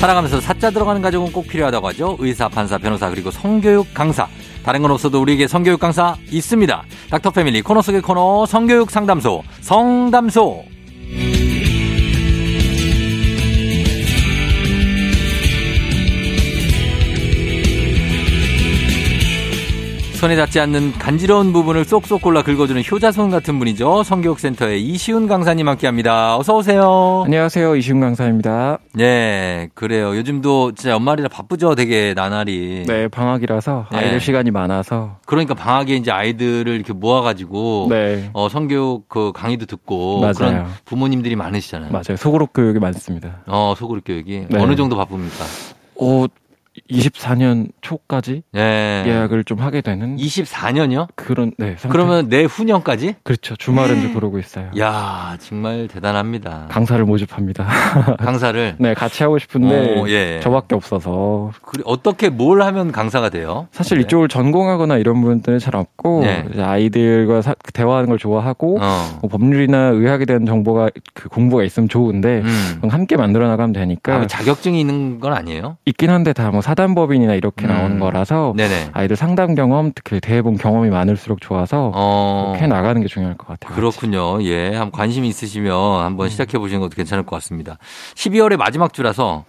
살아가면서 사자 들어가는 가족은 꼭 필요하다고 하죠. 의사, 판사, 변호사, 그리고 성교육 강사. 다른 건 없어도 우리에게 성교육 강사 있습니다. 닥터 패밀리 코너 속의 코너 성교육 상담소, 성담소. 손에 닿지 않는 간지러운 부분을 쏙쏙 골라 긁어주는 효자손 같은 분이죠. 성교육센터의 이시훈 강사님 함께합니다. 어서 오세요. 안녕하세요. 이시훈 강사입니다. 네, 그래요. 요즘도 진짜 연말이라 바쁘죠. 되게 나날이. 네, 방학이라서 네. 아이들 시간이 많아서. 그러니까 방학에 이제 아이들을 이렇게 모아가지고 네, 어, 성교육 그 강의도 듣고 맞아요. 그런 부모님들이 많으시잖아요. 맞아요. 소그룹 교육이 많습니다. 어, 소그룹 교육이 네. 어느 정도 바쁩니까? 오, 24년 초까지 예. 예약을 좀 하게 되는 24년이요? 그런 네. 상태. 그러면 내후년까지? 그렇죠. 주말은 좀 그러고 있어요. 야, 정말 대단합니다. 강사를 모집합니다. 강사를 네, 같이 하고 싶은데 어, 예. 저밖에 없어서 그래, 어떻게 뭘 하면 강사가 돼요? 사실 네. 이쪽을 전공하거나 이런 분들은 잘 없고 네. 아이들과 사- 대화하는 걸 좋아하고 어. 뭐 법률이나 의학에 대한 정보가 그 공부가 있으면 좋은데 음. 함께 만들어 나가면 되니까 아, 자격증이 있는 건 아니에요? 있긴 한데 다뭐 사단법인이나 이렇게 음. 나오는 거라서 네네. 아이들 상담 경험 특히 대해본 경험이 많을수록 좋아서 어. 그렇게 나가는 게 중요할 것 같아요. 그렇군요. 예. 한번 관심 있으시면 한번 시작해 보시는 것도 괜찮을 것 같습니다. 12월의 마지막 주라서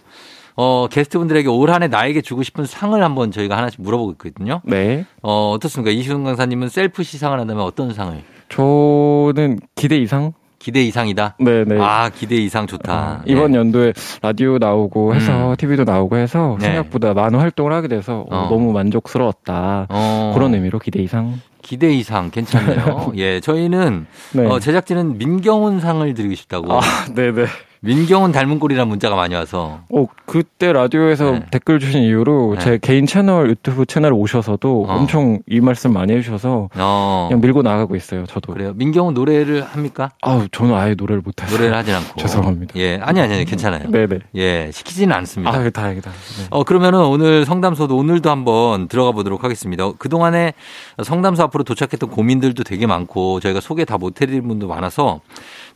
어, 게스트분들에게 올 한해 나에게 주고 싶은 상을 한번 저희가 하나씩 물어보고 있거든요. 네, 어, 어떻습니까? 이시훈 강사님은 셀프 시상을 한다면 어떤 상을? 저는 기대 이상. 기대 이상이다? 네, 네. 아, 기대 이상 좋다. 어, 이번 네. 연도에 라디오 나오고 해서 음. TV도 나오고 해서 네. 생각보다 많은 활동을 하게 돼서 어, 어. 너무 만족스러웠다. 어, 그런 의미로 기대 이상. 기대 이상 괜찮네요. 예, 저희는 네. 어, 제작진은 민경훈 상을 드리고 싶다고. 아, 네, 네. 민경훈 닮은 꼴이라는 문자가 많이 와서. 어, 그때 라디오에서 네. 댓글 주신 이후로 네. 제 개인 채널 유튜브 채널 오셔서도 어. 엄청 이 말씀 많이 해주셔서 어. 그냥 밀고 나가고 있어요. 저도. 그래요. 민경훈 노래를 합니까? 아우 저는 아예 노래를 못해서 노래를 하진 않고. 죄송합니다. 예, 아니, 아니, 아니, 괜찮아요. 네네. 예, 시키지는 않습니다. 아 다행이다. 네. 어, 그러면은 오늘 성담소도 오늘도 한번 들어가 보도록 하겠습니다. 그 동안에 성담소 앞으로 도착했던 고민들도 되게 많고 저희가 소개 다 못해드린 분도 많아서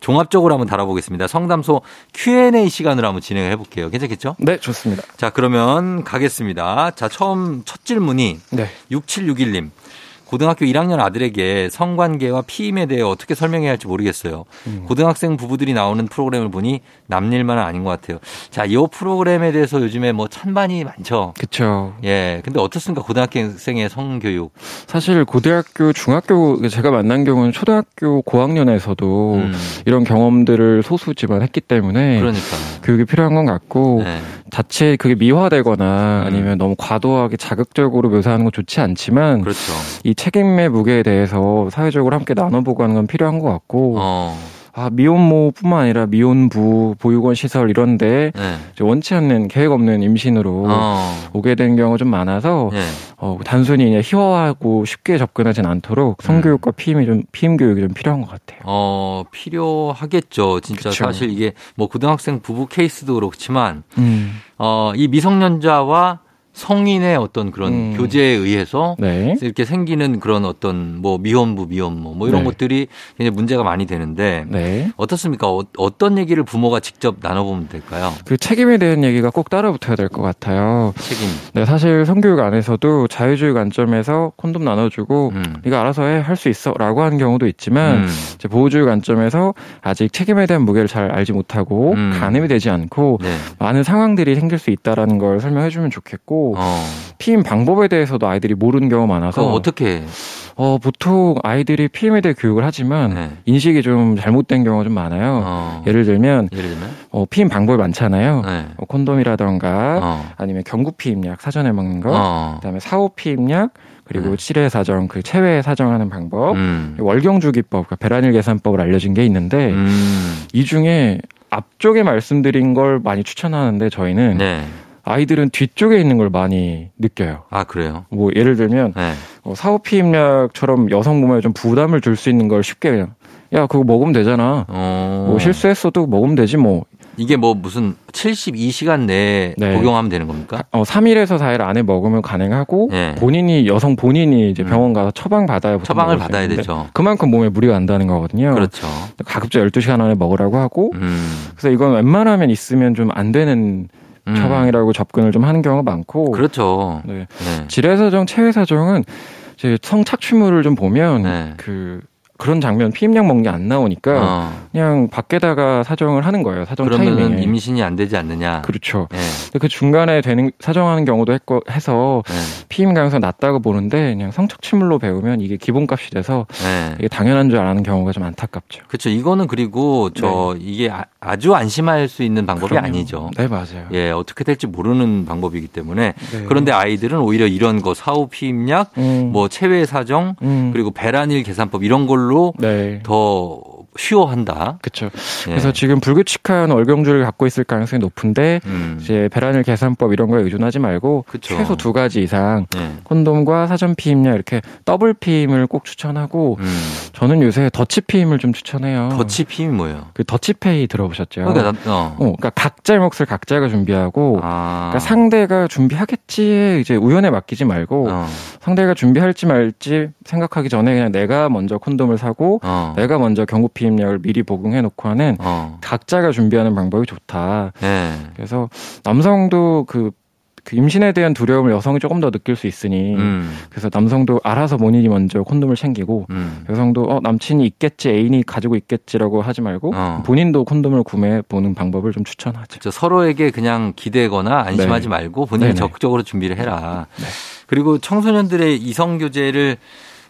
종합적으로 한번 다뤄보겠습니다. 성담소 Q&A 시간으로 한번 진행을 해볼게요. 괜찮겠죠? 네 좋습니다. 자, 그러면 가겠습니다. 자, 처음 첫 질문이 네. 6761님. 고등학교 1학년 아들에게 성관계와 피임에 대해 어떻게 설명해야 할지 모르겠어요. 음. 고등학생 부부들이 나오는 프로그램을 보니 남일만은 아닌 것 같아요. 자, 이 프로그램에 대해서 요즘에 뭐 찬반이 많죠. 그쵸. 예. 근데 어떻습니까? 고등학생의 성교육. 사실 고등학교, 중학교 제가 만난 경우는 초등학교 고학년에서도 음, 이런 경험들을 소수지만 했기 때문에 그러니까. 교육이 필요한 것 같고 네. 자체 그게 미화되거나 음. 아니면 너무 과도하게 자극적으로 묘사하는 건 좋지 않지만 그렇죠. 이 책임의 무게에 대해서 사회적으로 함께 나눠보고 하는 건 필요한 것 같고 어, 아 미혼모뿐만 아니라 미혼부 보육원 시설 이런데 네. 원치 않는 계획 없는 임신으로 어, 오게 된 경우가 좀 많아서 네. 어, 단순히 그냥 희화하고 쉽게 접근하진 않도록 성교육과 피임이 좀 피임 교육이 좀 필요한 것 같아요. 어, 필요하겠죠. 진짜 그쵸. 사실 이게 뭐 고등학생 부부 케이스도 그렇지만 음. 어, 이 미성년자와 성인의 어떤 그런 음. 교제에 의해서 네. 이렇게 생기는 그런 어떤 뭐 미혼부, 미혼모 뭐 이런 네. 것들이 굉장히 문제가 많이 되는데 네. 어떻습니까? 어, 어떤 얘기를 부모가 직접 나눠보면 될까요? 그 책임에 대한 얘기가 꼭 따라붙어야 될 것 같아요. 책임. 네, 사실 성교육 안에서도 자유주의 관점에서 콘돔 나눠주고 음. 네가 알아서 해 할 수 있어라고 하는 경우도 있지만 음. 이제 보호주의 관점에서 아직 책임에 대한 무게를 잘 알지 못하고 음. 가늠이 되지 않고 네. 많은 상황들이 생길 수 있다라는 걸 설명해주면 좋겠고 어. 피임 방법에 대해서도 아이들이 모르는 경우가 많아서 그럼 어떻게? 어, 보통 아이들이 피임에 대해 교육을 하지만 네. 인식이 좀 잘못된 경우가 좀 많아요. 어. 예를 들면 예를 들면? 어, 피임 방법이 많잖아요. 네. 어, 콘돔이라던가 어. 아니면 경구 피임약 사전에 먹는 거, 어. 그다음에 사후 피임약 그리고 네. 칠회 사정 그 체외 사정하는 방법, 음. 월경주기법, 그러니까 배란일 계산법을 알려진 게 있는데 음. 이 중에 앞쪽에 말씀드린 걸 많이 추천하는데 저희는 네. 아이들은 뒤쪽에 있는 걸 많이 느껴요. 아, 그래요? 뭐 예를 들면 네. 어, 사후 피임약처럼 여성 몸에 좀 부담을 줄 수 있는 걸 쉽게 그냥 야 그거 먹으면 되잖아. 어. 뭐 실수했어도 먹으면 되지 뭐. 이게 뭐 무슨 72시간 내에 네. 복용하면 되는 겁니까? 어, 3일에서 4일 안에 먹으면 가능하고 네. 본인이 여성 본인이 이제 음. 병원 가서 처방 받아야 처방을 받아야 되죠. 그만큼 몸에 무리가 안다는 거거든요. 그렇죠. 가급적 12시간 안에 먹으라고 하고 음. 그래서 이건 웬만하면 있으면 좀 안 되는 음. 처방이라고 접근을 좀 하는 경우가 많고 그렇죠. 네. 네. 질의사정, 체외사정은 이제 성착취물을 좀 보면 네. 그 그런 장면 피임약 먹는 게 안 나오니까 어. 그냥 밖에다가 사정을 하는 거예요. 사정 타이밍에. 임신이 안 되지 않느냐. 그렇죠. 네. 그 중간에 되는 사정하는 경우도 했고 해서 네. 피임 가능성 낮다고 보는데 그냥 성착취물로 배우면 이게 기본값이 돼서 네. 이게 당연한 줄 아는 경우가 좀 안타깝죠. 그렇죠. 이거는 그리고 저 이게 아, 주 안심할 수 있는 방법이 네. 그럼요. 아니죠. 네 맞아요. 예, 어떻게 될지 모르는 방법이기 때문에 네. 그런데 아이들은 오히려 이런 거 사후 피임약, 음, 뭐 체외 사정, 음, 그리고 배란일 계산법 이런 걸로 네. 더 쉬워한다. 그렇죠. 예. 그래서 지금 불규칙한 월경 주기를 갖고 있을 가능성이 높은데 음. 이제 배란일 계산법 이런 거에 의존하지 말고 그쵸. 최소 두 가지 이상 예. 콘돔과 사전 피임약 이렇게 더블 피임을 꼭 추천하고 음. 저는 요새 더치 피임을 좀 추천해요. 더치 피임이 뭐예요? 그 더치페이 들어보셨죠? 그러니까 나, 어. 어, 그러니까 각자의 몫을 각자가 준비하고 아. 그러니까 상대가 준비하겠지 이제 우연에 맡기지 말고 어. 상대가 준비할지 말지 생각하기 전에 그냥 내가 먼저 콘돔을 사고 어. 내가 먼저 경구 피임 약을 미리 복용해 놓고 하는 어. 각자가 준비하는 방법이 좋다. 예. 그래서 남성도 그, 그 임신에 대한 두려움을 여성이 조금 더 느낄 수 있으니 음. 그래서 남성도 알아서 본인이 먼저 콘돔을 챙기고 음. 여성도 어 남친이 있겠지 애인이 가지고 있겠지라고 하지 말고 어. 본인도 콘돔을 구매해 보는 방법을 좀 추천하죠. 저 서로에게 그냥 기대거나 안심하지 네. 말고 본인이 네네. 적극적으로 준비를 해라. 네. 그리고 청소년들의 이성 교제를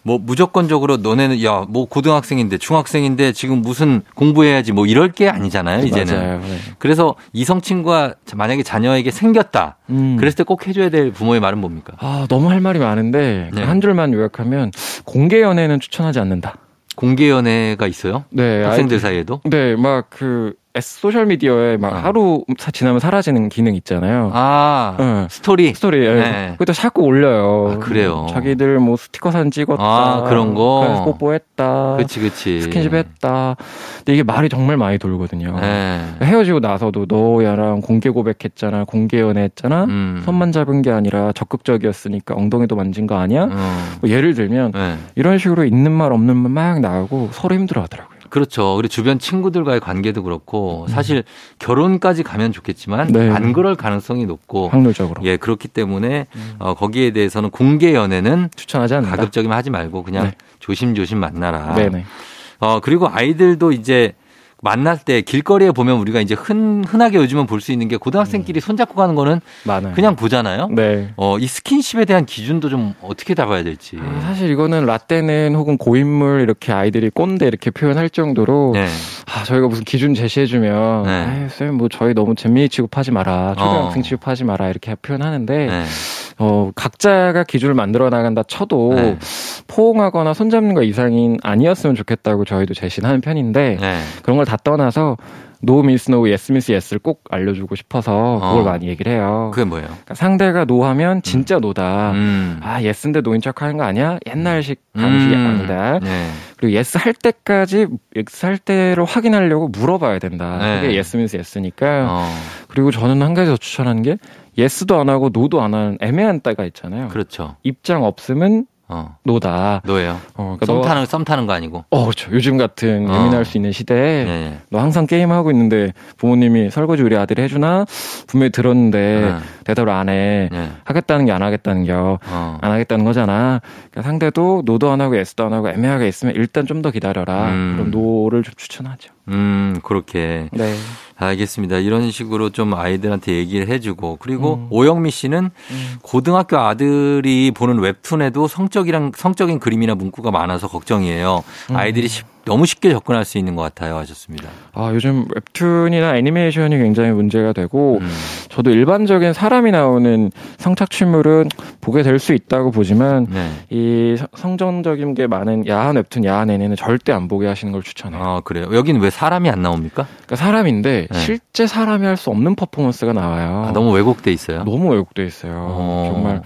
뭐 무조건적으로 너네는 야 뭐 고등학생인데 중학생인데 지금 무슨 공부해야지 뭐 이럴 게 아니잖아요 이제는. 맞아요. 네. 그래서 이성 친구가 만약에 자녀에게 생겼다. 음. 그랬을 때 꼭 해줘야 될 부모의 말은 뭡니까? 아 너무 할 말이 많은데 네. 한 줄만 요약하면 공개 연애는 추천하지 않는다. 공개 연애가 있어요? 네, 학생들 아이들- 사이에도? 네, 막 그 소셜 미디어에 막 어. 하루 사- 지나면 사라지는 기능 있잖아요. 아 응. 스토리. 스토리, 예. 네. 그것도 자꾸 올려요. 아, 그래요? 자기들 뭐 스티커 사진 찍었다. 아, 그런 거? 뽀뽀했다. 그렇지 그렇지. 스킨십 했다. 근데 이게 말이 정말 많이 돌거든요. 네. 헤어지고 나서도 너 걔랑 공개 고백했잖아. 공개 연애했잖아. 음. 손만 잡은 게 아니라 적극적이었으니까 엉덩이도 만진 거 아니야? 어. 뭐 예를 들면 네. 이런 식으로 있는 말 없는 말 막 나오고 서로 힘들어 하더라고요. 그렇죠. 그리고 주변 친구들과의 관계도 그렇고 사실 결혼까지 가면 좋겠지만 음. 네. 안 그럴 가능성이 높고 확률적으로. 예 그렇기 때문에 어, 거기에 대해서는 공개 연애는 추천하지 않는다. 가급적이면 하지 말고 그냥 네. 조심조심 만나라. 네네. 어 그리고 아이들도 이제 만날 때 길거리에 보면 우리가 이제 흔 흔하게 요즘은 볼 수 있는 게 고등학생끼리 손잡고 가는 거는 많아요. 그냥 보잖아요. 네. 어 이 스킨십에 대한 기준도 좀 어떻게 잡아야 될지. 아, 사실 이거는 라떼는 혹은 고인물 이렇게 아이들이 꼰대 이렇게 표현할 정도로 네. 아 저희가 무슨 기준 제시해주면 네. 아, 쌤 뭐 저희 너무 잼민이 취급하지 마라 초등학생 어. 취급하지 마라 이렇게 표현하는데 네. 어 각자가 기준을 만들어 나간다 쳐도 네. 포옹하거나 손잡는 거 이상은 아니었으면 좋겠다고 저희도 제시는 하는 편인데 네. 그런 걸 다 떠나서 no means no, yes means yes를 꼭 알려주고 싶어서 그걸 어. 많이 얘기를 해요. 그게 뭐예요? 그러니까 상대가 no 하면 진짜 no다. 음. 아, yes인데 no인 척 하는 거 아니야? 옛날식 방식이 음. 아니다. 네. 그리고 yes 할 때까지 yes 할 때를 확인하려고 물어봐야 된다. 네. 그게 yes means yes니까. 어. 그리고 저는 한 가지 더 추천하는 게 yes도 안 하고 no도 안 하는 애매한 때가 있잖아요. 그렇죠. 입장 없으면 어. no다. no예요. 어, 그러니까 썸 너- 타는 썸 타는 거 아니고. 어, 그렇죠. 요즘 같은 어. 예민할 수 있는 시대에 네. 너 항상 게임 하고 있는데 부모님이 설거지 우리 아들이 해주나? 분명히 들었는데 네. 대답을 안 해. 네. 하겠다는 게 안 하겠다는 겨. 어. 안 하겠다는 거잖아. 그러니까 상대도 no도 안 하고 yes도 안 하고 애매하게 있으면 일단 좀 더 기다려라. 음. 그럼 no를 좀 추천하죠. 음, 그렇게. 네. 알겠습니다. 이런 식으로 좀 아이들한테 얘기를 해주고 그리고 음. 오영미 씨는 음. 고등학교 아들이 보는 웹툰에도 성적이랑 성적인 그림이나 문구가 많아서 걱정이에요. 음. 아이들이 쉽- 너무 쉽게 접근할 수 있는 것 같아요 하셨습니다. 아, 요즘 웹툰이나 애니메이션이 굉장히 문제가 되고 음. 저도 일반적인 사람이 나오는 성착취물은 보게 될 수 있다고 보지만 네. 이 성- 성정적인 게 많은 야한 웹툰, 야한 애니는 절대 안 보게 하시는 걸 추천해요. 아 그래요. 여기는 왜 사람이 안 나옵니까? 그러니까 사람인데 네. 실제 사람이 할 수 없는 퍼포먼스가 나와요. 아, 너무 왜곡돼 있어요. 너무 왜곡돼 있어요. 어. 정말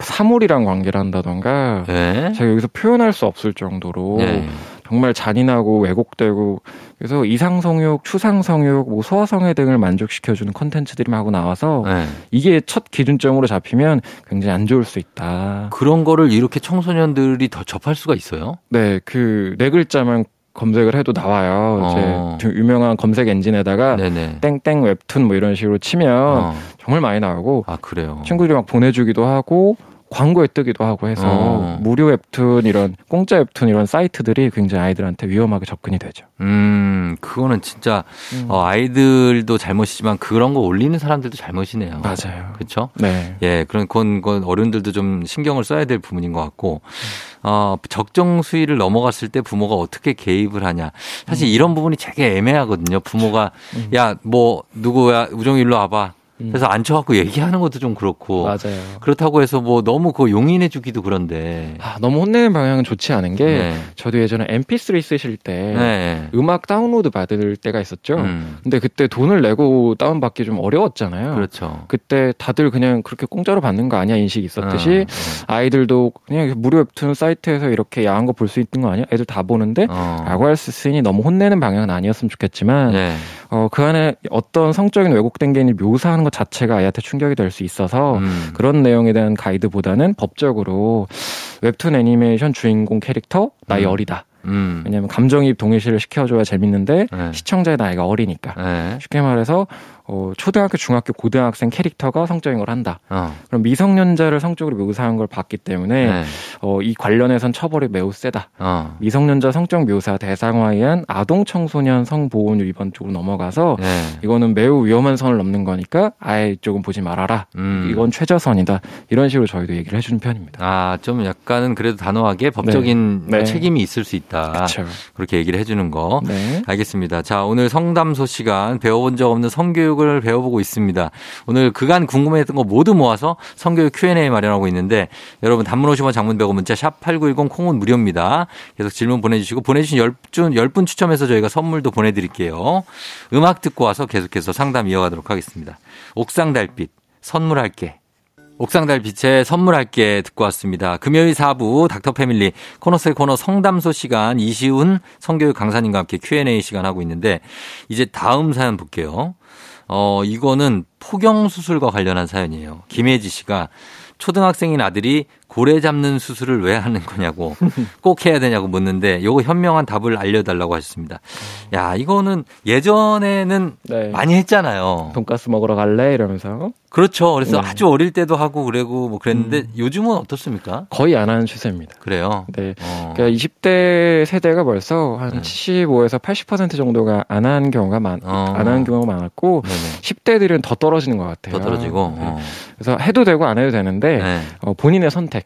사물이랑 관계를 한다던가 네. 제가 여기서 표현할 수 없을 정도로 네. 정말 잔인하고 왜곡되고 그래서 이상성욕, 추상성욕, 뭐 소아성애 등을 만족시켜주는 컨텐츠들이 하고 나와서 네. 이게 첫 기준점으로 잡히면 굉장히 안 좋을 수 있다. 그런 거를 이렇게 청소년들이 더 접할 수가 있어요? 네, 그 네 글자만 검색을 해도 나와요. 어. 이제 좀 유명한 검색 엔진에다가 네네. 땡땡 웹툰 뭐 이런 식으로 치면 어. 정말 많이 나오고 아 그래요. 친구들이 막 보내주기도 하고 광고에 뜨기도 하고 해서 어. 무료 웹툰 이런 공짜 웹툰 이런 사이트들이 굉장히 아이들한테 위험하게 접근이 되죠. 음, 그거는 진짜 음. 어, 아이들도 잘못이지만 그런 거 올리는 사람들도 잘못이네요. 맞아요. 그렇죠? 네. 예, 그런 건, 건 어른들도 좀 신경을 써야 될 부분인 것 같고, 어, 적정 수위를 넘어갔을 때 부모가 어떻게 개입을 하냐. 사실 이런 부분이 되게 애매하거든요. 부모가, 음. 야, 뭐, 누구야, 우정이 일로 와봐. 그래서 앉혀갖고 얘기하는 것도 좀 그렇고. 맞아요. 그렇다고 해서 뭐 너무 그거 용인해 주기도 그런데. 아, 너무 혼내는 방향은 좋지 않은 게 네. 저도 예전에 MP3 쓰실 때 네. 음악 다운로드 받을 때가 있었죠. 음, 근데 그때 돈을 내고 다운 받기 좀 어려웠잖아요. 그렇죠. 그때 다들 그냥 그렇게 공짜로 받는 거 아니야 인식이 있었듯이 어, 아이들도 그냥 무료 웹툰 사이트에서 이렇게 야한 거 볼 수 있는 거 아니야? 애들 다 보는데 어. 라고 할수 있으니 너무 혼내는 방향은 아니었으면 좋겠지만 네. 어, 그 안에 어떤 성적인 왜곡된 게 있는지 묘사하는 것 자체가 아이한테 충격이 될 수 있어서 음. 그런 내용에 대한 가이드보다는 법적으로 웹툰 애니메이션 주인공 캐릭터 나이 음. 어리다. 음. 왜냐하면 감정이입 동일시를 시켜줘야 재밌는데 네. 시청자의 나이가 어리니까. 네. 쉽게 말해서 어, 초등학교, 중학교, 고등학생 캐릭터가 성적인 걸 한다. 어. 그럼 미성년자를 성적으로 묘사한 걸 봤기 때문에 네. 어, 이 관련해선 처벌이 매우 세다. 어. 미성년자 성적 묘사 대상화에 의한 아동 청소년 성보호율 위반 쪽으로 넘어가서 네. 이거는 매우 위험한 선을 넘는 거니까 아예 이쪽은 보지 말아라. 음. 이건 최저선이다. 이런 식으로 저희도 얘기를 해주는 편입니다. 아, 좀 약간은 그래도 단호하게 법적인 네. 책임이 있을 수 있다. 그렇죠. 그렇게 얘기를 해주는 거. 네. 알겠습니다. 자, 오늘 성담소 시간 배워본 적 없는 성교육 을 배워보고 있습니다. 오늘 그간 궁금했던 거 모두 모아서 성교육 Q&A 마련하고 있는데 여러분 단문 50원 장문 100원 문자 샵 8910 콩은 무료입니다. 계속 질문 보내주시고 보내주신 10분, 10분 추첨해서 저희가 선물도 보내드릴게요. 음악 듣고 와서 계속해서 상담 이어가도록 하겠습니다. 옥상 달빛 선물할게. 옥상 달 빛에 선물할게 듣고 왔습니다. 금요일 4부 닥터 패밀리 코너셀 코너 성담소 시간 이시훈 성교육 강사님과 함께 Q&A 시간 하고 있는데 이제 다음 사연 볼게요. 어, 이거는 포경 수술과 관련한 사연이에요. 김혜지 씨가 초등학생인 아들이 고래 잡는 수술을 왜 하는 거냐고 꼭 해야 되냐고 묻는데 요거 현명한 답을 알려달라고 하셨습니다. 야, 이거는 예전에는 네. 많이 했잖아요. 돈가스 먹으러 갈래? 이러면서 그렇죠. 그래서 네. 아주 어릴 때도 하고 그러고 뭐 그랬는데 요즘은 어떻습니까? 거의 안 하는 추세입니다. 그래요. 네. 어. 그러니까 20대 세대가 벌써 한 네. 75에서 80% 정도가 안 하는 경우가 많, 어. 안 하는 경우가 많았고 네네. 10대들은 더 떨어지는 것 같아요. 더 떨어지고. 네. 어. 그래서 해도 되고 안 해도 되는데 네. 어, 본인의 선택,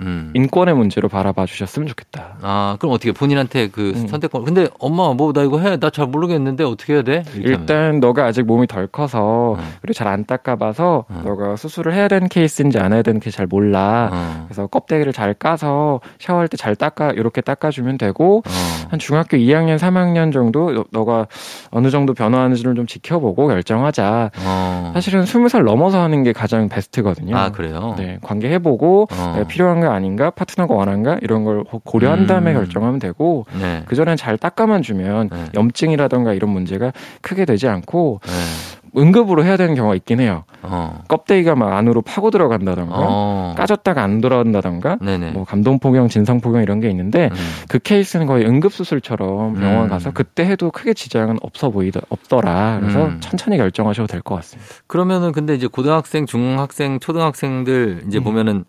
음. 인권의 문제로 바라봐 주셨으면 좋겠다. 아, 그럼 어떻게 본인한테 그 음. 선택권. 근데 엄마 뭐 나 이거 해. 나 잘 모르겠는데 어떻게 해야 돼? 이렇게 하면. 일단 너가 아직 몸이 덜 커서 음. 그리고 잘 안 닦아봐서 음. 너가 수술을 해야 되는 케이스인지 안 해야 되는 케이스 잘 몰라. 어. 그래서 껍데기를 잘 까서 샤워할 때 잘 닦아 이렇게 닦아주면 되고 어. 한 중학교 2학년, 3학년 정도 너- 너가 어느 정도 변화하는지를 좀 지켜보고 결정하자. 어. 사실은 20살 넘어서 하는 게 가장 베스트거든요. 아, 그래요? 네, 관계 해보고 어. 내가 필요한가 아닌가, 파트너가 원한가 이런 걸 고- 고려한 다음에 음. 결정하면 되고 네. 그 전엔 잘 닦아만 주면 네. 염증이라던가 이런 문제가 크게 되지 않고 네. 응급으로 해야 되는 경우가 있긴 해요. 어. 껍데기가 막 안으로 파고 들어간다던가 어. 까졌다가 안 돌아온다던가 네네. 뭐 감동포경, 진상포경 이런 게 있는데 음. 그 케이스는 거의 응급수술처럼 병원 음. 가서 그때 해도 크게 지장은 없어 보이더 없더라. 그래서 음. 천천히 결정하셔도 될 것 같습니다. 그러면은 근데 이제 고등학생, 중학생, 초등학생들 이제 음. 보면은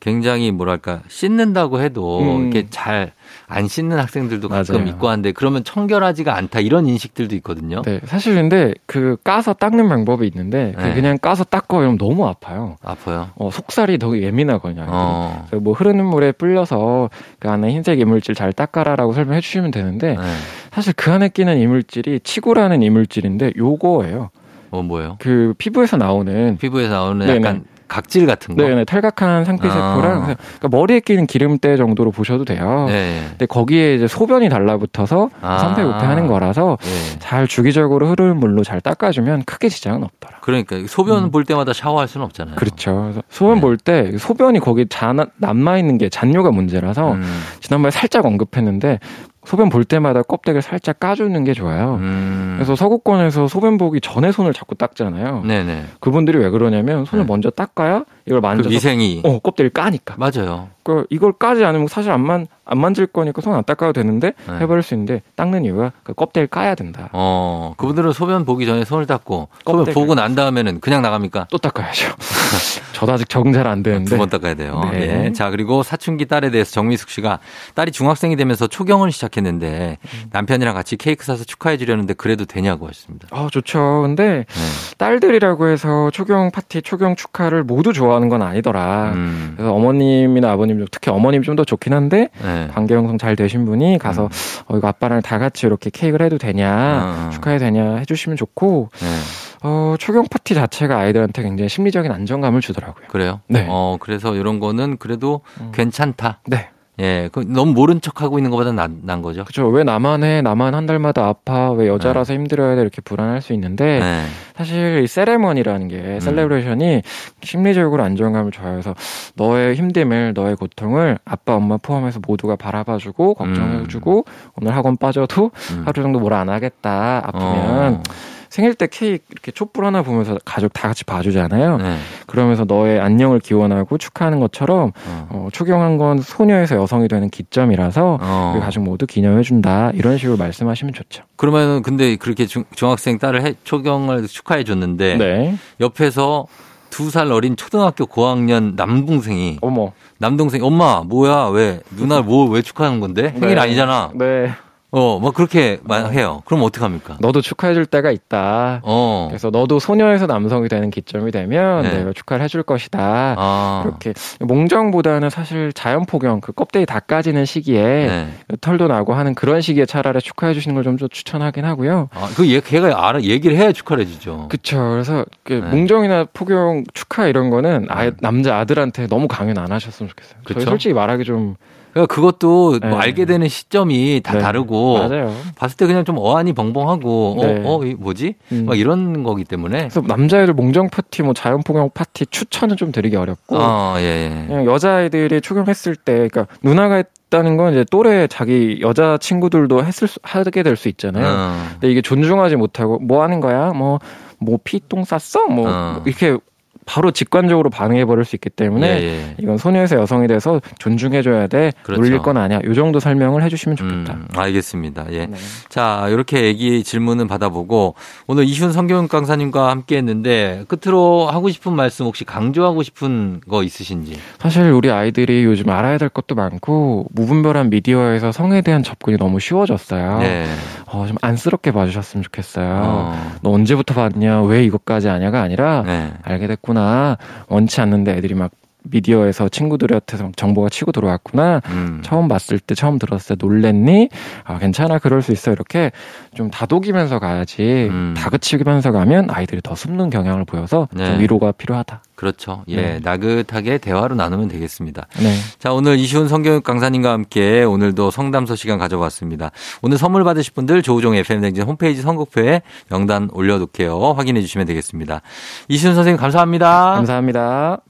굉장히 뭐랄까 씻는다고 해도 음. 이렇게 잘 안 씻는 학생들도 가끔 맞아요. 있고 한데 그러면 청결하지가 않다 이런 인식들도 있거든요. 네, 사실 근데 그 까서 닦는 방법이 있는데 그 네. 그냥 까서 닦어 이러면 너무 아파요. 아파요. 어, 속살이 더 예민하거든요. 어. 그래서 뭐 흐르는 물에 불려서 그 안에 흰색 이물질 잘 닦아라라고 설명해 주시면 되는데 네. 사실 그 안에 끼는 이물질이 치고라는 이물질인데 요거예요. 어 뭐예요? 그 피부에서 나오는 피부에서 나오는 네네. 약간 각질 같은 거. 네, 탈각한 상피세포랑 아. 그러니까 머리에 끼는 기름때 정도로 보셔도 돼요. 네. 근데 거기에 이제 소변이 달라붙어서 아. 선폐우폐하는 거라서 네. 잘 주기적으로 흐르는 물로 잘 닦아주면 크게 지장은 없더라. 그러니까 소변 음. 볼 때마다 샤워할 수는 없잖아요. 그렇죠. 소변 네. 볼때 소변이 거기 잔 남아 있는 게 잔뇨가 문제라서 음. 지난번에 살짝 언급했는데 소변 볼 때마다 껍데기를 살짝 까주는 게 좋아요. 음. 그래서 서구권에서 소변 보기 전에 손을 자꾸 닦잖아요. 네네. 그분들이 왜 그러냐면 손을 네. 먼저 닦아야 이걸 그 만져서 위생이 어 껍데기를 까니까. 맞아요. 그 이걸 까지 않으면 사실 안, 만, 안 만질 거니까 손 안 닦아도 되는데 네. 해버릴 수 있는데 닦는 이유가 그 껍데기를 까야 된다. 어 그분들은 소변 보기 전에 손을 닦고 소변. 보고 난 다음에는 그냥 나갑니까? 또 닦아야죠. 저도 아직 적응 잘 안 되는데. 두 번 닦아야 돼요. 네. 네. 자, 그리고 사춘기 딸에 대해서 정미숙 씨가 딸이 중학생이 되면서 초경을 시작했는데 음. 남편이랑 같이 케이크 사서 축하해 주려는데 그래도 되냐고 하셨습니다. 아 좋죠. 근데 네. 딸들이라고 해서 초경 파티, 초경 축하를 모두 좋아 하는 건 아니더라. 음. 그래서 어머님이나 아버님, 특히 어머님 좀 더 좋긴 한데 네. 관계 형성 잘 되신 분이 가서 음. 어 이거 아빠랑 다 같이 이렇게 케이크를 해도 되냐, 어. 축하해도 되냐 해주시면 좋고 네. 어 초경 파티 자체가 아이들한테 굉장히 심리적인 안정감을 주더라고요. 그래요? 네. 어, 그래서 이런 거는 그래도 음. 괜찮다. 네. 예. 그 너무 모른 척 하고 있는 것보다 난, 난 거죠. 그죠. 왜 나만 해? 나만 한 달마다 아파? 왜 여자라서 힘들어야 돼? 이렇게 불안할 수 있는데 네. 사실 이 세레머니라는 게 celebration이 심리적으로 안정감을 줘요. 그래서 너의 힘듦을 너의 고통을 아빠 엄마 포함해서 모두가 바라봐주고 걱정해주고 오늘 학원 빠져도 음. 하루 정도 뭘 안 하겠다 아프면 어. 생일 때 케이크 이렇게 촛불 하나 보면서 가족 다 같이 봐주잖아요. 네. 그러면서 너의 안녕을 기원하고 축하하는 것처럼 어. 어, 초경한 건 소녀에서 여성이 되는 기점이라서 어. 우리 가족 모두 기념해준다 이런 식으로 말씀하시면 좋죠. 그러면은 근데 그렇게 중, 중학생 딸을 해, 초경을 축하해 줬는데 네. 옆에서 두살 어린 초등학교 고학년 남동생이 어머. 남동생 엄마 뭐야 왜 누나 뭐 왜 축하하는 건데 생일 네. 아니잖아 네. 어 뭐 그렇게 만 해요 그럼 어떡합니까 너도 축하해줄 때가 있다. 어 그래서 너도 소녀에서 남성이 되는 기점이 되면 네. 내가 축하를 해줄 것이다. 아, 이렇게 몽정보다는 사실 자연 폭염 그 껍데기 다 까지는 시기에 네. 털도 나고 하는 그런 시기에 차라리 축하해 주시는 걸좀더 추천하긴 하고요. 아, 그 얘, 걔가 알아 얘기를 해야 축하를 해주죠 그쵸. 그래서 그 네. 몽정이나 폭염 축하 이런 거는 아예 네. 남자 아들한테 너무 강요 안 하셨으면 좋겠어요. 저희 그쵸? 솔직히 말하기 좀 그러니까 그것도 네. 뭐 알게 되는 시점이 다 네. 다르고 맞아요. 봤을 때 그냥 좀 어안이 벙벙하고 네. 어, 어, 이 뭐지? 음. 막 이런 거기 때문에 그래서 남자애들 몽정 파티, 뭐 자연 폭염 파티 추천은 좀 드리기 어렵고 아, 예, 예. 그냥 여자아이들이 초경했을 때, 그러니까 누나가 했다는 건 이제 또래 자기 여자 친구들도 했을 수, 하게 될 수 있잖아요. 어. 근데 이게 존중하지 못하고 뭐 하는 거야? 뭐 뭐 피똥 쌌어? 뭐 어. 이렇게 바로 직관적으로 반응해 버릴 수 있기 때문에 예, 예. 이건 소녀에서 여성이 돼서 존중해 줘야 돼. 그렇죠. 놀릴 건 아니야. 요 정도 설명을 해주시면 좋겠다. 음, 알겠습니다. 예. 네. 자, 이렇게 얘기 질문은 받아보고 오늘 이훈 성경 강사님과 함께 했는데 끝으로 하고 싶은 말씀 혹시 강조하고 싶은 거 있으신지? 사실 우리 아이들이 요즘 알아야 될 것도 많고 무분별한 미디어에서 성에 대한 접근이 너무 쉬워졌어요. 네. 어, 좀 안쓰럽게 봐주셨으면 좋겠어요. 어, 너 언제부터 봤냐? 왜 이것까지 아냐가 아니라 네. 알게 됐구나. 원치 않는데 애들이 막 미디어에서 친구들한테서 정보가 치고 들어왔구나. 음. 처음 봤을 때, 처음 들었을 때 놀랬니? 아, 괜찮아. 그럴 수 있어. 이렇게 좀 다독이면서 가야지. 음. 다그치면서 가면 아이들이 더 숨는 경향을 보여서 네. 좀 위로가 필요하다. 그렇죠. 예. 네. 나긋하게 대화로 나누면 되겠습니다. 네. 자, 오늘 이시훈 성교육 강사님과 함께 오늘도 성담소 시간 가져봤습니다. 오늘 선물 받으실 분들 조우종 FM댕진 홈페이지 선곡표에 명단 올려놓게요. 확인해 주시면 되겠습니다. 이시훈 선생님 감사합니다. 감사합니다.